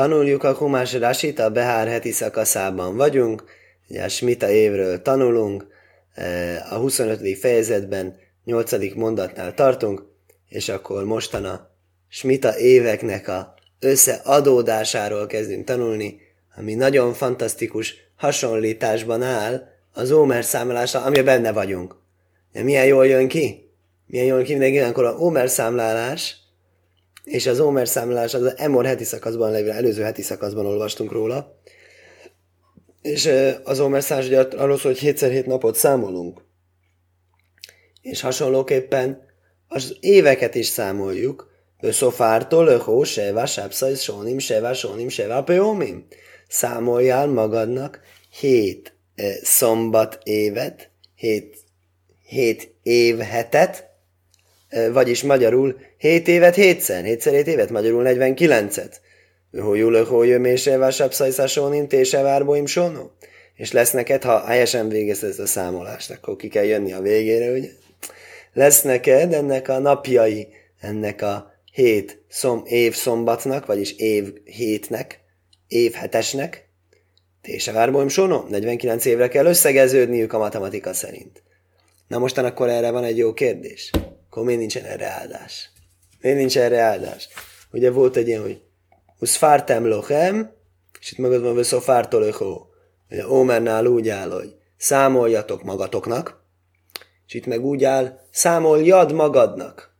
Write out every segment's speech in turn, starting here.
Tanuljuk a Humás Rasit, a Behár heti szakaszában vagyunk, ugye a Smita évről tanulunk, a 25. fejezetben, 8. mondatnál tartunk, és akkor mostan a Smita éveknek a összeadódásáról kezdünk tanulni, ami nagyon fantasztikus hasonlításban áll az Ómer számlása, amiben benne vagyunk. De milyen jól jön ki? Milyen jól jön ki mindenki, akkor a Ómer számlálás, és az Ómer számlálás az Emor heti szakaszban lévő, előző heti szakaszban olvastunk róla, és az Ómer számlás ugye arról szól, hogy hétszer hét napot számolunk. És hasonlóképpen az éveket is számoljuk, Szofártól, öhó, seva, sápszaj, sónim, seva, sónim, seva, peómim. Számoljál magadnak hét szombat évet, hét, hét évhetet, vagyis magyarul 7 évet hétszer, hétszer 7 évet, magyarul 49-et. Hójú löhó jömése vásapszaj szasónim tése várboim sonó. És lesz neked, ha helyesen végez ezt a számolást, akkor ki kell jönni a végére, ugye? Lesz neked ennek a napjai, ennek a hét szom, év szombatnak, vagyis év hétnek, év hetesnek, tése várboim sonó, 49 évre kell összegeződniük a matematika szerint. Na mostan akkor erre van egy jó kérdés. Akkor miért nincsen erre áldás? Miért nincs erre áldás? Ugye volt egy ilyen, hogy Uszfártem lochem, és itt magad van Vöszofártól ökó. Ugye Ómernál úgy áll, hogy számoljatok magatoknak, és itt meg úgy áll, számoljad magadnak.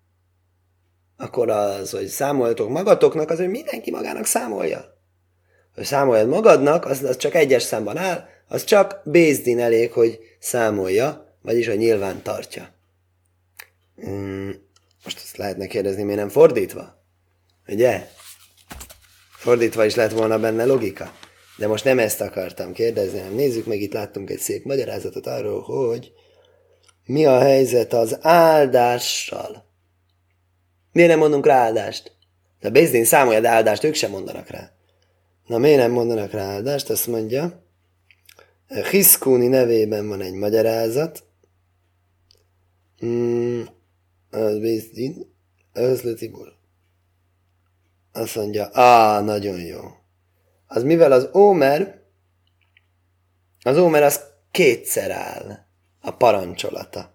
Akkor az, hogy számoljatok magatoknak, az, hogy mindenki magának számolja. Hogy számoljad magadnak, az, az csak egyes számban áll, az csak Bézdin elég, hogy számolja, vagyis, hogy nyilván tartja. Most ezt lehetne kérdezni, miért nem fordítva? Ugye? Fordítva is lett volna benne logika. De most nem ezt akartam kérdezni, hanem nézzük meg, itt láttunk egy szép magyarázatot arról, hogy mi a helyzet az áldással. Miért nem mondunk rá áldást? De a Bézdin számolja, de áldást ők sem mondanak rá. Na miért nem mondanak rá áldást? Azt mondja, Hiszkúni nevében van egy magyarázat. Hmm, az Bézdin, Özletibor. Azt mondja, á, nagyon jó. Az mivel az Ómer, az Ómer az kétszer áll a parancsolata.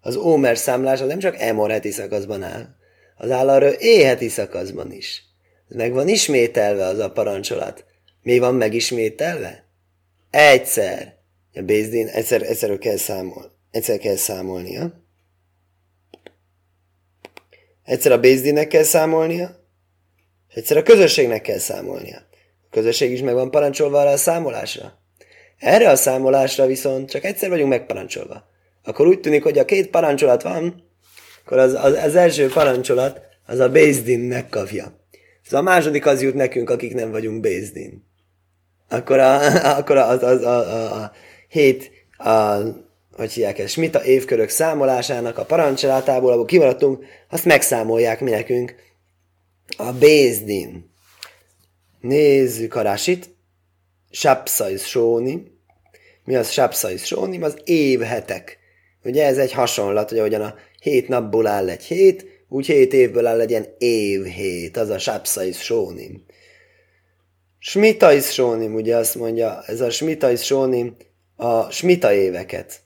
Az Ómer számlás az nem csak Emor heti szakaszban áll, az áll arra éheti szakaszban is. Ez meg van ismételve az a parancsolat. Mi van megismételve? Egyszer. A Bézdin egyszer, egyszer kell számol. Egyszer kell számolnia. Egyszer a Bézdinnek kell számolnia, Egyszer a közösségnek kell számolnia. A közösség is meg van parancsolva arra a számolásra. Erre a számolásra viszont csak egyszer vagyunk megparancsolva. Akkor úgy tűnik, hogy a két parancsolat van, akkor az, az, az első parancsolat az a Bézdin megkapja. Ez a második az jut nekünk, akik nem vagyunk Bézdin. Akkor a, akkor az, az, a, a, a hét, a, hogy hívják ezt, Smita évkörök számolásának a parancsolatából, ahol kimaradtunk, azt megszámolják mi nekünk, a Bézdin. Nézzük a Rasit. Sapszaiz Sóni. Mi az Sapszaiz Sóni? Az évhetek. Ugye ez egy hasonlat, hogy ahogyan a hét napból áll egy hét, úgy hét évből áll legyen évhét. Az a Sapszaiz Sóni. Smitais Sónim, ugye azt mondja, ez a Smitais Sónim a Smita éveket.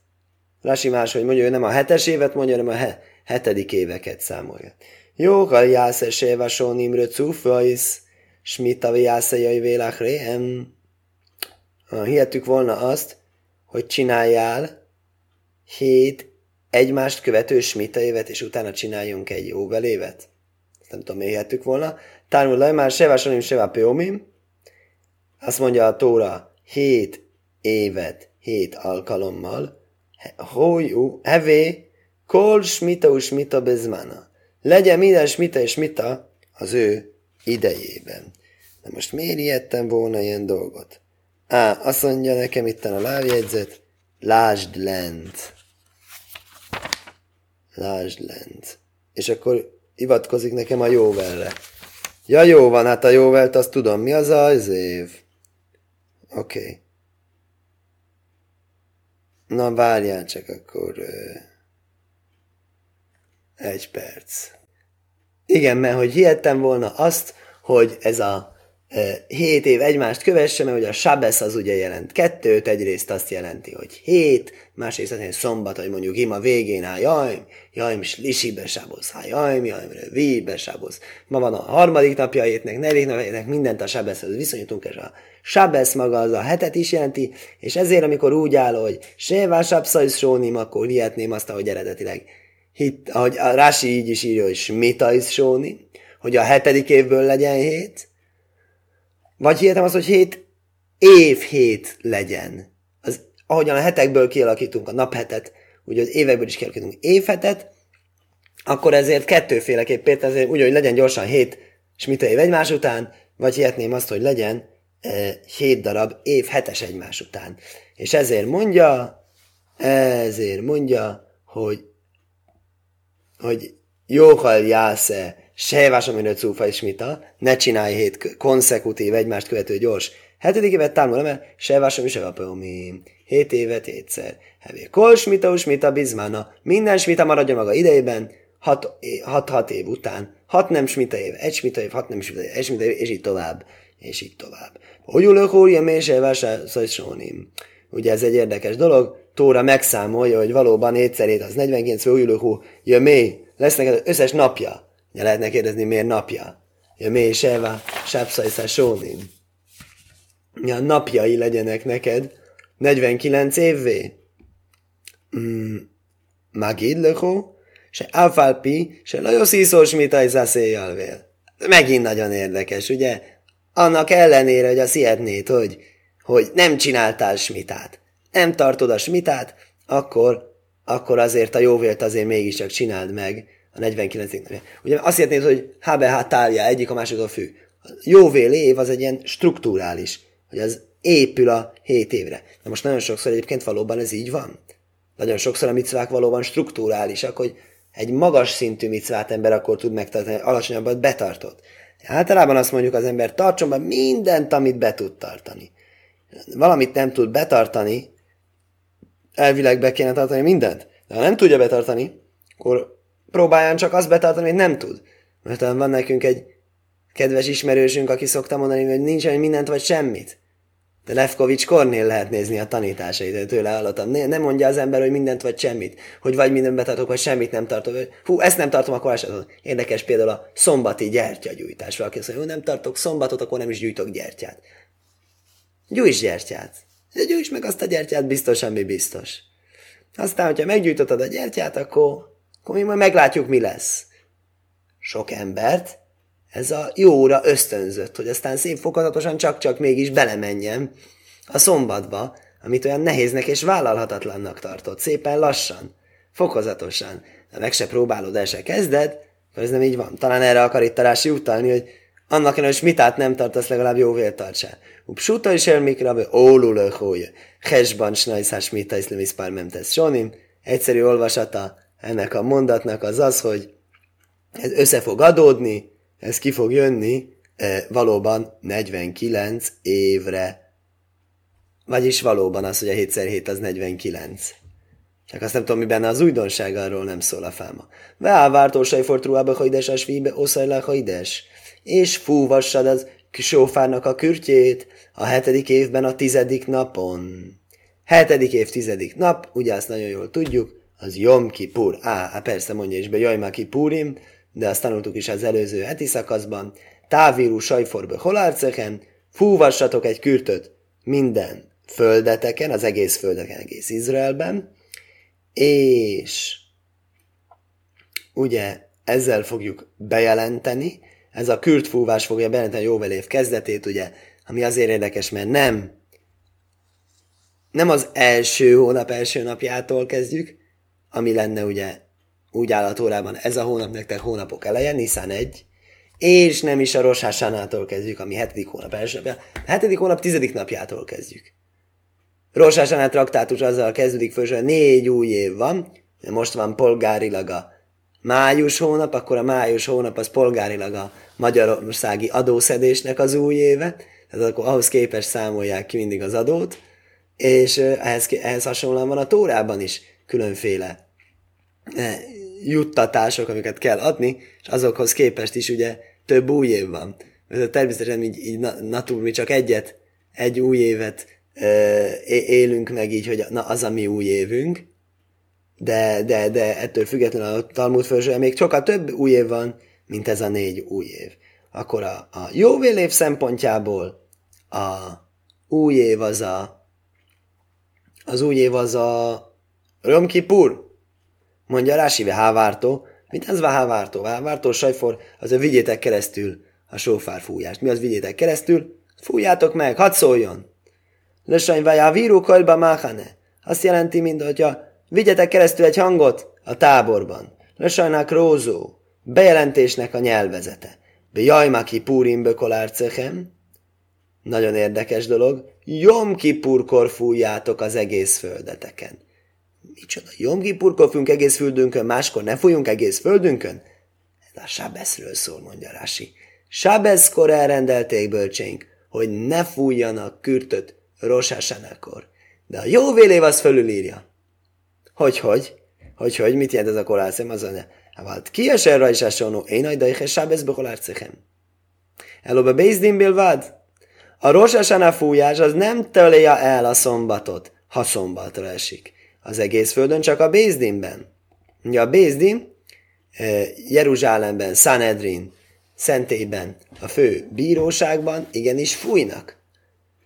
Rasi máshogy mondja, hogy nem a hetes évet mondja, hanem a he- hetedik éveket számolja. Jógal jásze séva sónimre cufajsz, smita jásze jaj vélák réhem. Hihettük volna azt, hogy csináljál hét egymást követő smita évet, és utána csináljunk egy jóvelévet. Ezt nem tudom, hihettük volna. Tánul már seva sonim seva peomim. Azt mondja a Tóra, hét évet, hét alkalommal. Hójú, hevé, kol smita u smita bezmana legyen minden smita és smita az ő idejében. De most miért ijedtem volna ilyen dolgot? Á, azt mondja nekem itt a lábjegyzet, lásd lent. Lásd lent. És akkor hivatkozik nekem a jóvelre. Ja, jó van, hát a jóvelt azt tudom. Mi az az év? Oké. Okay. Na, várjál csak akkor... Egy perc. Igen, mert hogy hihettem volna azt, hogy ez a hét év egymást kövesse, mert ugye a Sabesz az ugye jelent kettőt, egyrészt azt jelenti, hogy hét, másrészt azt jelenti, hogy szombat, hogy mondjuk ima végén, hát jaj, jaj, is lisi besáboz, hát jaj, jaj, vi besáboz. Ma van a harmadik napja hétnek, negyedik napja hétnek, mindent a Sabeszhez viszonyítunk, és a Sabesz maga az a hetet is jelenti, és ezért, amikor úgy áll, hogy Sévá Sapszajsz Sónim, akkor hihetném azt, ahogy eredetileg hit, ahogy a Rási így is írja, hogy Smitais Sónim, hogy a hetedik évből legyen hét, vagy hihetem azt, hogy hét év hét legyen. Az, ahogyan a hetekből kialakítunk a naphetet, ugye az évekből is kialakítunk évhetet, akkor ezért kettőféleképp, például ezért úgy, hogy legyen gyorsan hét smita év egymás után, vagy hihetném azt, hogy legyen e, hét darab év hetes egymás után. És ezért mondja, ezért mondja, hogy hogy Jóhal Jásze Sejvás, aminő cúfa és mita, ne csinálj hét konszekutív, egymást követő gyors. Hetedik évet támol eme, Sejvás, ami Sevapeumi. Hét évet hétszer. Hevé kol smita, smita, bizmána. Minden smita maradja maga idejében, hat, hat, hat év után. Hat nem smita év, egy smita év, hat nem smita év, egy smita év, és így tovább. És így tovább. Hogy ülök úrja, mély Sejvás, szajsónim. Ugye ez egy érdekes dolog. Tóra megszámolja, hogy valóban hétszerét az 49 fő jön mély, lesz neked az összes napja Ja, lehetne kérdezni, miért napja? Ja, miért Seva, Sápszajszá Sónim? Ja, napjai legyenek neked 49 évvé. Mm, Magid lekó, se Alfalpi, se Lajos Iszós mitajzászéjalvél. Megint nagyon érdekes, ugye? Annak ellenére, hogy azt hihetnéd, hogy, hogy nem csináltál smitát, nem tartod a smitát, akkor, akkor azért a jóvélt azért mégiscsak csináld meg, a 49. napja. Ugye azt jelenti, hogy HBH tálja egyik a másikról függ. A jóvél év az egy ilyen strukturális, hogy az épül a 7 évre. De most nagyon sokszor egyébként valóban ez így van. Nagyon sokszor a micvák valóban strukturálisak, hogy egy magas szintű micvát ember akkor tud megtartani, alacsonyabbat betartott. Általában azt mondjuk az ember tartson be mindent, amit be tud tartani. Valamit nem tud betartani, elvileg be kéne tartani mindent. De ha nem tudja betartani, akkor próbáljon csak azt betartani, hogy nem tud. Mert van nekünk egy kedves ismerősünk, aki szokta mondani, hogy nincs hogy mindent vagy semmit. De Lefkovics Kornél lehet nézni a tanításait, tőle hallottam. Ne, nem mondja az ember, hogy mindent vagy semmit. Hogy vagy mindent betartok, vagy semmit nem tartok. Hú, ezt nem tartom, akkor sem Érdekes például a szombati gyertyagyújtás. Valaki azt mondja, hogy nem tartok szombatot, akkor nem is gyújtok gyertyát. Gyújts gyertyát. Gyújts meg azt a gyertyát, biztos, ami biztos. Aztán, hogyha meggyújtottad a gyertyát, akkor akkor mi majd meglátjuk, mi lesz. Sok embert ez a jóra ösztönzött, hogy aztán szép fokozatosan csak-csak mégis belemenjen a szombatba, amit olyan nehéznek és vállalhatatlannak tartott, szépen lassan, fokozatosan. De meg se próbálod, el se kezded, akkor ez nem így van. Talán erre akar itt Tarási utalni, hogy annak hogy mitát nem tartasz, legalább jó vélt tartsál. Upsuta is elmikra, hogy ólul hogy hesban snajszás mita iszlemis tesz sonim. Egyszerű olvasata, ennek a mondatnak az az, hogy ez össze fog adódni, ez ki fog jönni e, valóban 49 évre. Vagyis valóban az, hogy a 7x7 az 49. Csak azt nem tudom, mi benne az újdonság, arról nem szól a fáma. Veávártó sajfortruába hajdes a svíbe oszajlá hajdes. És fúvassad az sófárnak a kürtjét a hetedik évben a tizedik napon. Hetedik év, tizedik nap, ugye azt nagyon jól tudjuk, az Jom Kipur. Á, á, persze mondja is be Jajma Kipurim, de azt tanultuk is az előző heti szakaszban. Távirú sajforbe holárceken, fúvassatok egy kürtöt minden földeteken, az egész földeken, egész Izraelben, és ugye ezzel fogjuk bejelenteni, ez a kürtfúvás fogja bejelenteni a jóvel év kezdetét, ugye, ami azért érdekes, mert nem nem az első hónap első napjától kezdjük, ami lenne ugye úgy áll a órában ez a hónap nektek hónapok eleje, Nissan 1, és nem is a Rosásánától kezdjük, ami hetedik hónap első a hetedik hónap tizedik napjától kezdjük. Rosásánát traktátus azzal kezdődik föl, hogy négy új év van, most van polgárilag a május hónap, akkor a május hónap az polgárilag a magyarországi adószedésnek az új éve, tehát akkor ahhoz képest számolják ki mindig az adót, és ehhez, ehhez hasonlóan van a Tórában is különféle eh, juttatások, amiket kell adni, és azokhoz képest is ugye több új év van. természetesen így, így natúr, mi csak egyet, egy új évet élünk meg így, hogy na az a mi új évünk, de, de, de ettől függetlenül a Talmud felső, még sokkal több új év van, mint ez a négy új év. Akkor a, a jóvél év szempontjából a új év az a az új év az a Rom Kipur, mondja Rási Hávártó, mint az Hávártó? Hávártó sajfor, az a vigyétek keresztül a sófár fújást. Mi az vigyétek keresztül? Fújjátok meg, hadd szóljon! Lösany a víró kajba máhane. Azt jelenti, mint hogyha vigyetek keresztül egy hangot a táborban. Lösajnak rózó, bejelentésnek a nyelvezete. Bejajmaki púrim bökolár cechem. Nagyon érdekes dolog. Jom kipurkor fújjátok az egész földeteken. Micsoda, Jom kipurkor fújunk egész földünkön, máskor ne fújunk egész földünkön? Ez a Sábeszről szól, mondja Rási. Sábeszkor elrendelték bölcsénk, hogy ne fújjanak kürtöt Rosásanakor. De a jó vélév az fölülírja. Hogy, hogy? Hogy, hogy? Mit jelent ez a korászem? Az anya. Hát ki a serra is asonó? Én aj, de ich sábesz bekolárcechem. Elobe Bézdin Bilvad? A Rosasana fújás az nem tölje el a szombatot, ha szombatra esik. Az egész földön csak a Bézdinben. Ugye a Bézdin Jeruzsálemben, Sanedrin, szentélyben, a fő bíróságban igenis fújnak.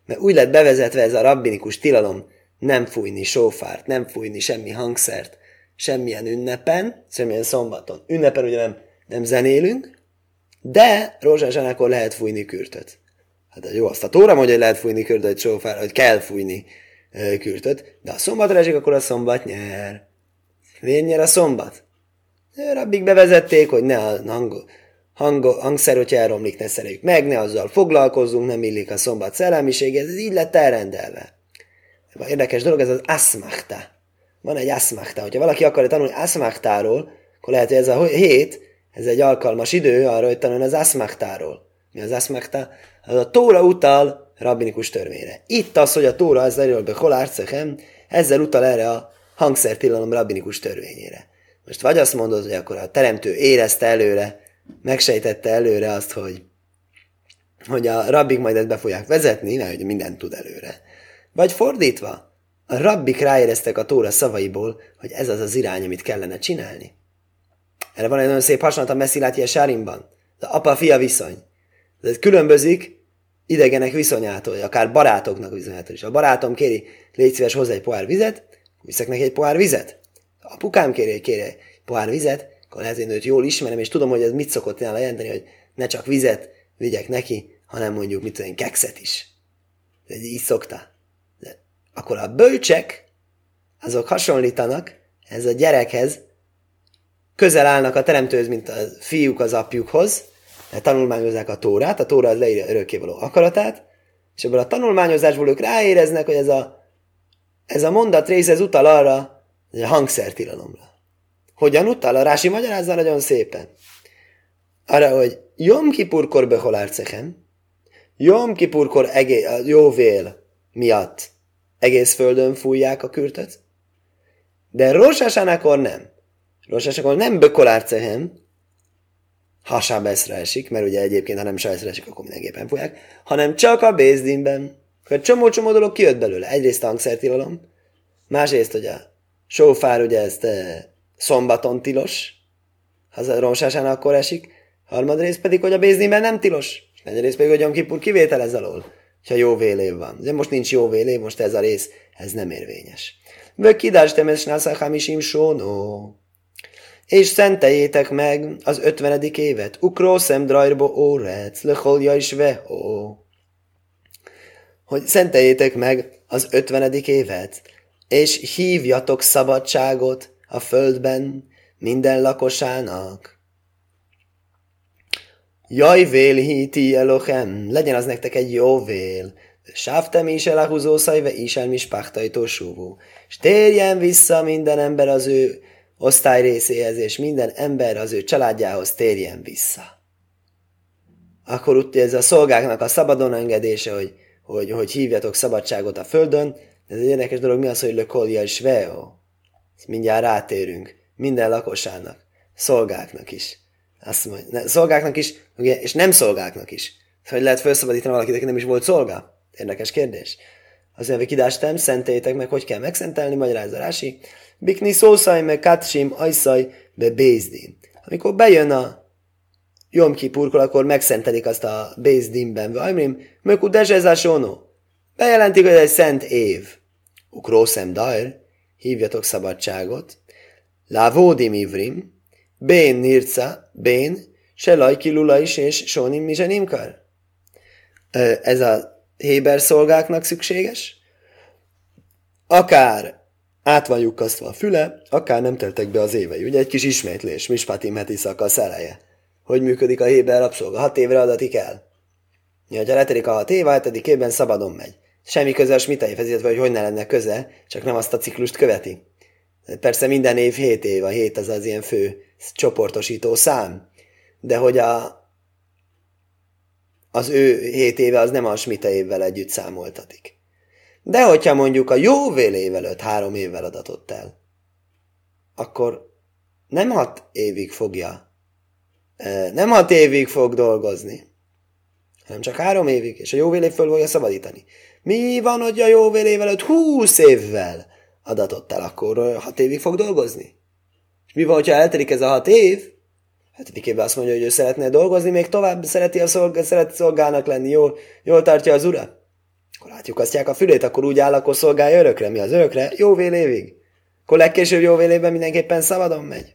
Mert úgy lett bevezetve ez a rabbinikus tilalom, nem fújni sófárt, nem fújni semmi hangszert, semmilyen ünnepen, semmilyen szombaton. Ünnepen ugye nem, nem zenélünk, de rózsásánakor lehet fújni kürtöt. Hát jó, azt a tóra mondja, hogy lehet fújni kürtöt sófár, hogy kell fújni kürtöt, de a szombatra esik, akkor a szombat nyer. Miért nyer a szombat? Rabbik bevezették, hogy ne a hang, hang, hangszer, hogyha elromlik, ne szereljük meg, ne azzal foglalkozzunk, nem illik a szombat szellemisége, ez így lett elrendelve. Érdekes dolog, ez az aszmachta. Van egy aszmachta. Hogyha valaki akar tanulni aszmachtáról, akkor lehet, hogy ez a hét, ez egy alkalmas idő arra, hogy tanulni az aszmachtáról. Mi az aszmachta? Az a Tóra utal rabbinikus törvényre. Itt az, hogy a Tóra, ez erről be holárcechem, ezzel utal erre a hangszertilalom rabbinikus törvényére. Most vagy azt mondod, hogy akkor a teremtő érezte előre, megsejtette előre azt, hogy, hogy a rabbik majd ezt be fogják vezetni, mert hogy mindent tud előre. Vagy fordítva, a rabbik ráéreztek a Tóra szavaiból, hogy ez az az irány, amit kellene csinálni. Erre van egy nagyon szép hasonlat a Messzilátia Sárimban. Az apa-fia viszony. Ez különbözik idegenek viszonyától, akár barátoknak viszonyától is. A barátom kéri, légy szíves hozzá egy pohár vizet, viszek neki egy pohár vizet. A apukám kéri, kéri egy pohár vizet, akkor lehet, én őt jól ismerem, és tudom, hogy ez mit szokott nála jelenteni, hogy ne csak vizet vigyek neki, hanem mondjuk, mit tudom kekszet is. De így szokta. De akkor a bölcsek, azok hasonlítanak ez a gyerekhez, közel állnak a teremtőhöz, mint a fiúk az apjukhoz, tanulmányozzák a tórát, a tóra az leírja örökkévaló akaratát, és ebből a tanulmányozásból ők ráéreznek, hogy ez a, ez a mondat rész ez utal arra, hogy a hangszertilalomra. Hogyan utal? A Rási magyarázza nagyon szépen. Arra, hogy Jom Kipurkor beholár cechem, Jom Kipurkor egé, a jó vél miatt egész földön fújják a kürtöt, de Rosásánakor nem. Rosásánakor nem bekolár cechem, ha sábeszre esik, mert ugye egyébként, ha nem sábeszre esik, akkor mindenképpen fújják, hanem csak a Bézdinben. Hogy csomó-csomó dolog kijött belőle. Egyrészt a hangszertilalom, másrészt, hogy a sófár ugye ezt e, szombaton tilos, ha romsásán akkor esik, harmadrészt pedig, hogy a Bézdinben nem tilos, és negyedrészt pedig, hogy a Kipur kivétel ez alól, ha jó vélév van. De most nincs jó vélév, most ez a rész, ez nem érvényes. Vökkidás temes nászachamisim sónó és szenteljétek meg az ötvenedik évet. Ukrószem drajrbo órec, leholja is veho. Hogy szenteljétek meg az ötvenedik évet, és hívjatok szabadságot a földben minden lakosának. Jaj, vél híti elochem, legyen az nektek egy jó vél. Sávtem is el a húzószajve is el mispachtajtó És térjen vissza minden ember az ő osztály és minden ember az ő családjához térjen vissza. Akkor úgy ez a szolgáknak a szabadon engedése, hogy, hogy, hogy hívjatok szabadságot a földön, ez egy érdekes dolog, mi az, hogy lökolja és veo. Ezt mindjárt rátérünk. Minden lakosának, szolgáknak is. Azt mondja, ne, szolgáknak is, ugye, és nem szolgáknak is. Hogy lehet felszabadítani valakit, aki nem is volt szolga? Érdekes kérdés. Az nyelvi kidástem, szentélytek meg, hogy kell megszentelni, magyarázza Rási. Bikni szószaj meg katsim ajszaj be bézdin. Amikor bejön a Jom Kipurkor, akkor megszentelik azt a Bézdinben. Vajmrim, möku dezsezás Bejelentik, hogy ez egy szent év. Ukrószem dair, hívjatok szabadságot. Lávódim ivrim, bén nirca, bén, se lajki lula is, és sonim mizsenimkar. Ez a Héber szolgáknak szükséges? Akár át van lyukasztva a füle, akár nem teltek be az évei. Ugye egy kis ismétlés, mispatim heti szakasz eleje. Hogy működik a Héber rabszolga? Hat évre adatik el. Ja, ha letelik a hat év, a hetedik évben szabadon megy. Semmi köze a smitaihez, vagy hogy ne lenne köze, csak nem azt a ciklust követi. Persze minden év hét év, a hét az az ilyen fő csoportosító szám. De hogy a, az ő hét éve az nem a smita évvel együtt számoltatik. De hogyha mondjuk a jóvél év előtt három évvel adatott el, akkor nem hat évig fogja, nem hat évig fog dolgozni, hanem csak három évig, és a jóvél év föl fogja szabadítani. Mi van, hogy a jóvél év előtt húsz évvel adatott el, akkor hat évig fog dolgozni? És mi van, hogyha eltelik ez a hat év, hetedik évben azt mondja, hogy ő szeretne dolgozni, még tovább szereti a szolg- szeret szolgának lenni, jól, jól tartja az ura. Akkor látjuk azt a fülét, akkor úgy áll, akkor szolgálja örökre. Mi az örökre? Jó évig. Akkor legkésőbb jó évben mindenképpen szabadon megy.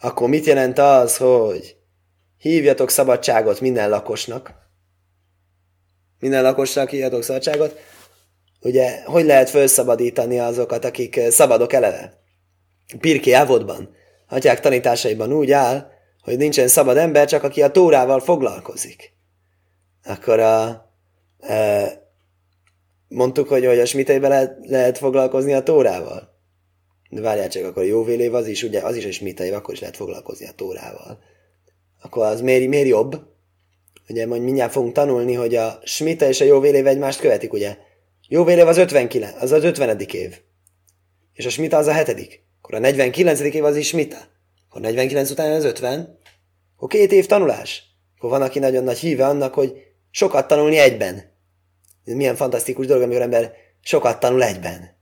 Akkor mit jelent az, hogy hívjatok szabadságot minden lakosnak? Minden lakosnak hívjatok szabadságot. Ugye, hogy lehet felszabadítani azokat, akik szabadok eleve? Pirki Ávodban atyák tanításaiban úgy áll, hogy nincsen szabad ember, csak aki a tórával foglalkozik. Akkor a, mondtuk, hogy, hogy a smiteibe lehet, lehet foglalkozni a tórával. De várjál csak, akkor jó az is, ugye az is a smiteibe, akkor is lehet foglalkozni a tórával. Akkor az miért, miért jobb? Ugye majd mindjárt fogunk tanulni, hogy a smita és a jó vélév egymást követik, ugye? Jó vélév az 59, az az 50. év. És a smita az a hetedik. Akkor a 49. év az is mit? Akkor 49 után az 50. Akkor két év tanulás. Akkor van, aki nagyon nagy híve annak, hogy sokat tanulni egyben. Ez milyen fantasztikus dolog, amikor ember sokat tanul egyben.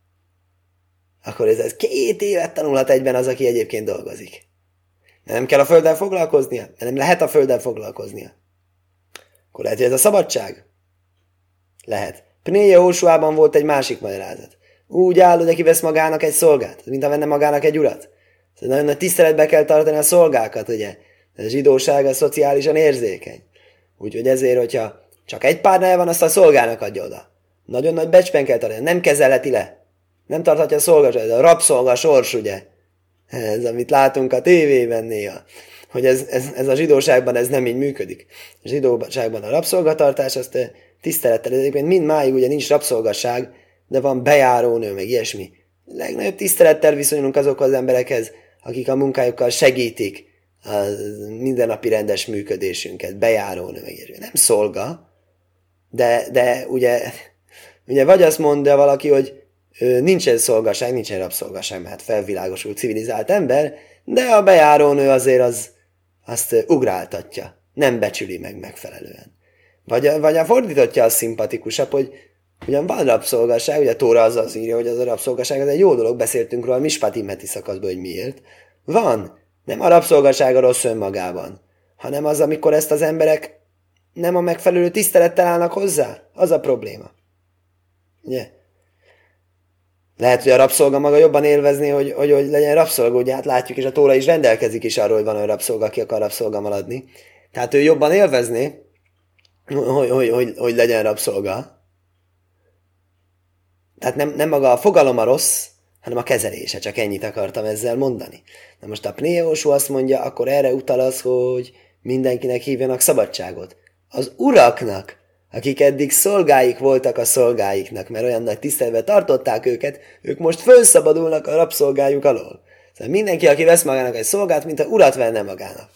Akkor ez, ez két évet tanulhat egyben az, aki egyébként dolgozik. Nem kell a földdel foglalkoznia, nem lehet a földdel foglalkoznia. Akkor lehet, hogy ez a szabadság? Lehet. Pnéje Jósuában volt egy másik magyarázat. Úgy áll, hogy aki vesz magának egy szolgát, mint ha venne magának egy urat. Szóval nagyon nagy tiszteletbe kell tartani a szolgákat, ugye? A zsidóság a szociálisan érzékeny. Úgyhogy ezért, hogyha csak egy pár van, azt a szolgának adja oda. Nagyon nagy becsben kell tartani, nem kezelheti le. Nem tarthatja a szolga, ez a rabszolga sors, ugye? Ez, amit látunk a tévében néha. Hogy ez, ez, ez a zsidóságban ez nem így működik. A zsidóságban a rabszolgatartás, azt tisztelettel, egyébként mind máig ugye nincs rabszolgasság, de van bejárónő, meg ilyesmi. Legnagyobb tisztelettel viszonyulunk azokhoz az emberekhez, akik a munkájukkal segítik a mindennapi rendes működésünket, bejárónő, meg ilyesmi. Nem szolga, de, de ugye, ugye vagy azt mondja valaki, hogy nincsen szolgaság, nincsen rabszolgaság, mert felvilágosult, civilizált ember, de a bejárónő azért az, azt ugráltatja, nem becsüli meg megfelelően. Vagy a, vagy a fordítottja az szimpatikusabb, hogy Ugyan van rabszolgaság, ugye a Tóra az az írja, hogy az a rabszolgaság az egy jó dolog, beszéltünk róla Mispati Meti szakaszban, hogy miért. Van. Nem a rabszolgaság a rossz önmagában, hanem az, amikor ezt az emberek nem a megfelelő tisztelettel állnak hozzá. Az a probléma. Ugye? Lehet, hogy a rabszolga maga jobban élvezni, hogy, hogy, hogy legyen rabszolga, ugye hát látjuk, és a Tóra is rendelkezik is arról, hogy van olyan rabszolga, aki akar rabszolga maradni. Tehát ő jobban élvezni, hogy, hogy, hogy, hogy legyen rabszolga, tehát nem, nem maga a fogalom a rossz, hanem a kezelése, csak ennyit akartam ezzel mondani. Na most a Pnéósú azt mondja, akkor erre utal az, hogy mindenkinek hívjanak szabadságot. Az uraknak, akik eddig szolgáik voltak a szolgáiknak, mert olyan nagy tiszteletbe tartották őket, ők most fölszabadulnak a rabszolgájuk alól. Szóval mindenki, aki vesz magának egy szolgát, mint a urat venne magának.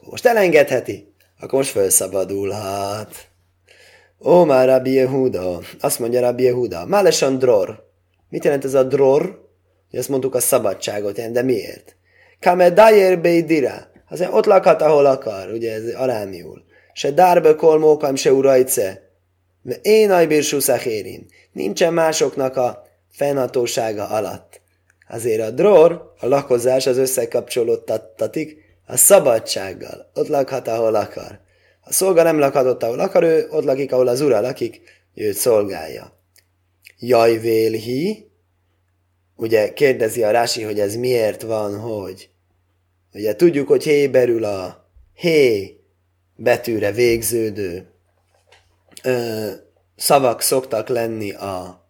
Most elengedheti, akkor most felszabadulhat. Ó, már Rabbi Yehuda. Azt mondja Rabbi Yehuda. Málesan dror. Mit jelent ez a dror? Azt mondtuk a szabadságot, de miért? Kame dajer beidira. Azért ott lakhat, ahol akar, ugye ez arámiul. Se dárbe kolmókam, se urajce. Én ajbírsú szachérin. Nincsen másoknak a fennhatósága alatt. Azért a dror, a lakozás az összekapcsolódtatik a szabadsággal. Ott lakhat, ahol akar. A szolga nem lakhat ott, ahol akar, ő ott lakik, ahol az ura lakik, őt szolgálja. Jaj, vélhi, ugye kérdezi a Rási, hogy ez miért van, hogy. Ugye tudjuk, hogy héberül a hé betűre végződő ö, szavak szoktak lenni a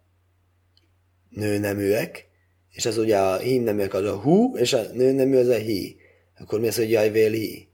nőneműek, és az ugye a hímneműek az a hú, és a nőnemű az a hí. Akkor mi az, hogy jajvéli?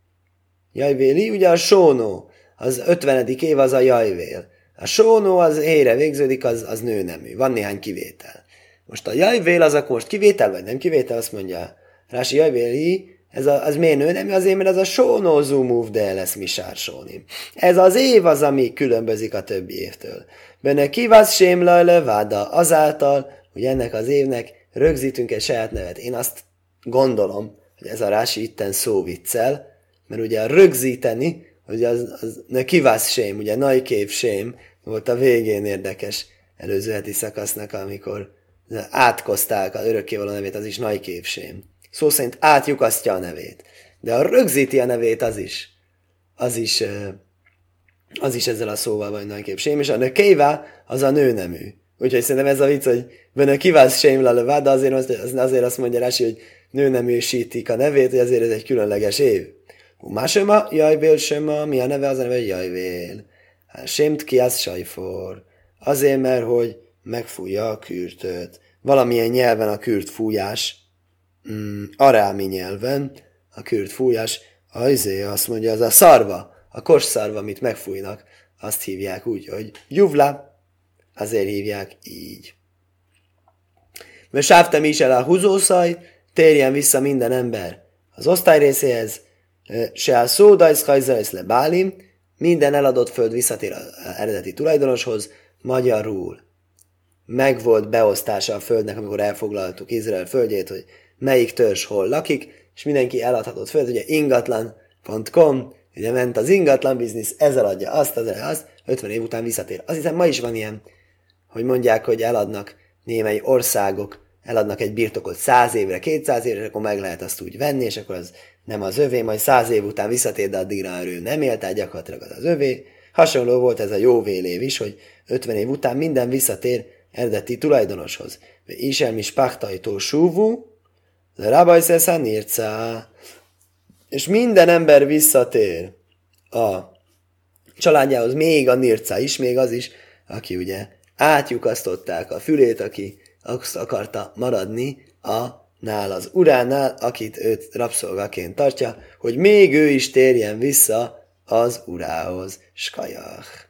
Jajvéli, ugye a sónó, az 50. év az a jajvél. A sónó az hére végződik, az, az nőnemű. Van néhány kivétel. Most a jajvél az akkor most kivétel, vagy nem kivétel, azt mondja Rási jajvéli, ez a, az miért nő? Nem azért, mert ez a sónó zumúv, de lesz mi sársónim. Ez az év az, ami különbözik a többi évtől. Benne kivasz sém leváda azáltal, hogy ennek az évnek rögzítünk egy saját nevet. Én azt gondolom, hogy ez a rási itten szó viccel, mert ugye a rögzíteni, hogy az, az ne kivász sém, ugye najkév sém, volt a végén érdekes előző heti szakasznak, amikor átkozták a örökkévaló nevét, az is najkév sém szó szerint átjukasztja a nevét. De a rögzíti a nevét, az is, az is, az is ezzel a szóval vagy nagyképp sém, és a nökéva az a nőnemű. Úgyhogy szerintem ez a vicc, hogy benne kivász sém lalövá, de azért, az, azért azt mondja Rási, hogy nőneműsítik a nevét, hogy azért ez egy különleges év. Másema, jajvél sema, mi a neve? Az a neve, jajvél. Hát sémt ki az sajfor. Azért, mert hogy megfújja a kürtöt. Valamilyen nyelven a kürt fújás, mm, arámi nyelven, a kürt fújás, a izé azt mondja, az a szarva, a kosszarva, amit megfújnak, azt hívják úgy, hogy juvla, azért hívják így. Mert sávtam is el a húzószaj, térjen vissza minden ember az osztály részéhez, se a szódajsz hajzajsz le bálim, minden eladott föld visszatér az eredeti tulajdonoshoz, magyarul meg volt beosztása a földnek, amikor elfoglaltuk Izrael földjét, hogy melyik törzs hol lakik, és mindenki eladhatott föld, ugye ingatlan.com, ugye ment az ingatlan biznisz, ezzel adja azt, az azt, 50 év után visszatér. Azt hiszem ma is van ilyen, hogy mondják, hogy eladnak némely országok, eladnak egy birtokot 100 évre, 200 évre, és akkor meg lehet azt úgy venni, és akkor az nem az övé, majd 100 év után visszatér, de addigra ő nem élt, tehát gyakorlatilag az az övé. Hasonló volt ez a jó év is, hogy 50 év után minden visszatér eredeti tulajdonoshoz. Isel mi spachtajtó súvú, de Rabbi Szesza Nirca. És minden ember visszatér a családjához, még a Nirca is, még az is, aki ugye átjukasztották a fülét, aki azt akarta maradni a nál az uránál, akit őt rabszolgaként tartja, hogy még ő is térjen vissza az urához. Skajach.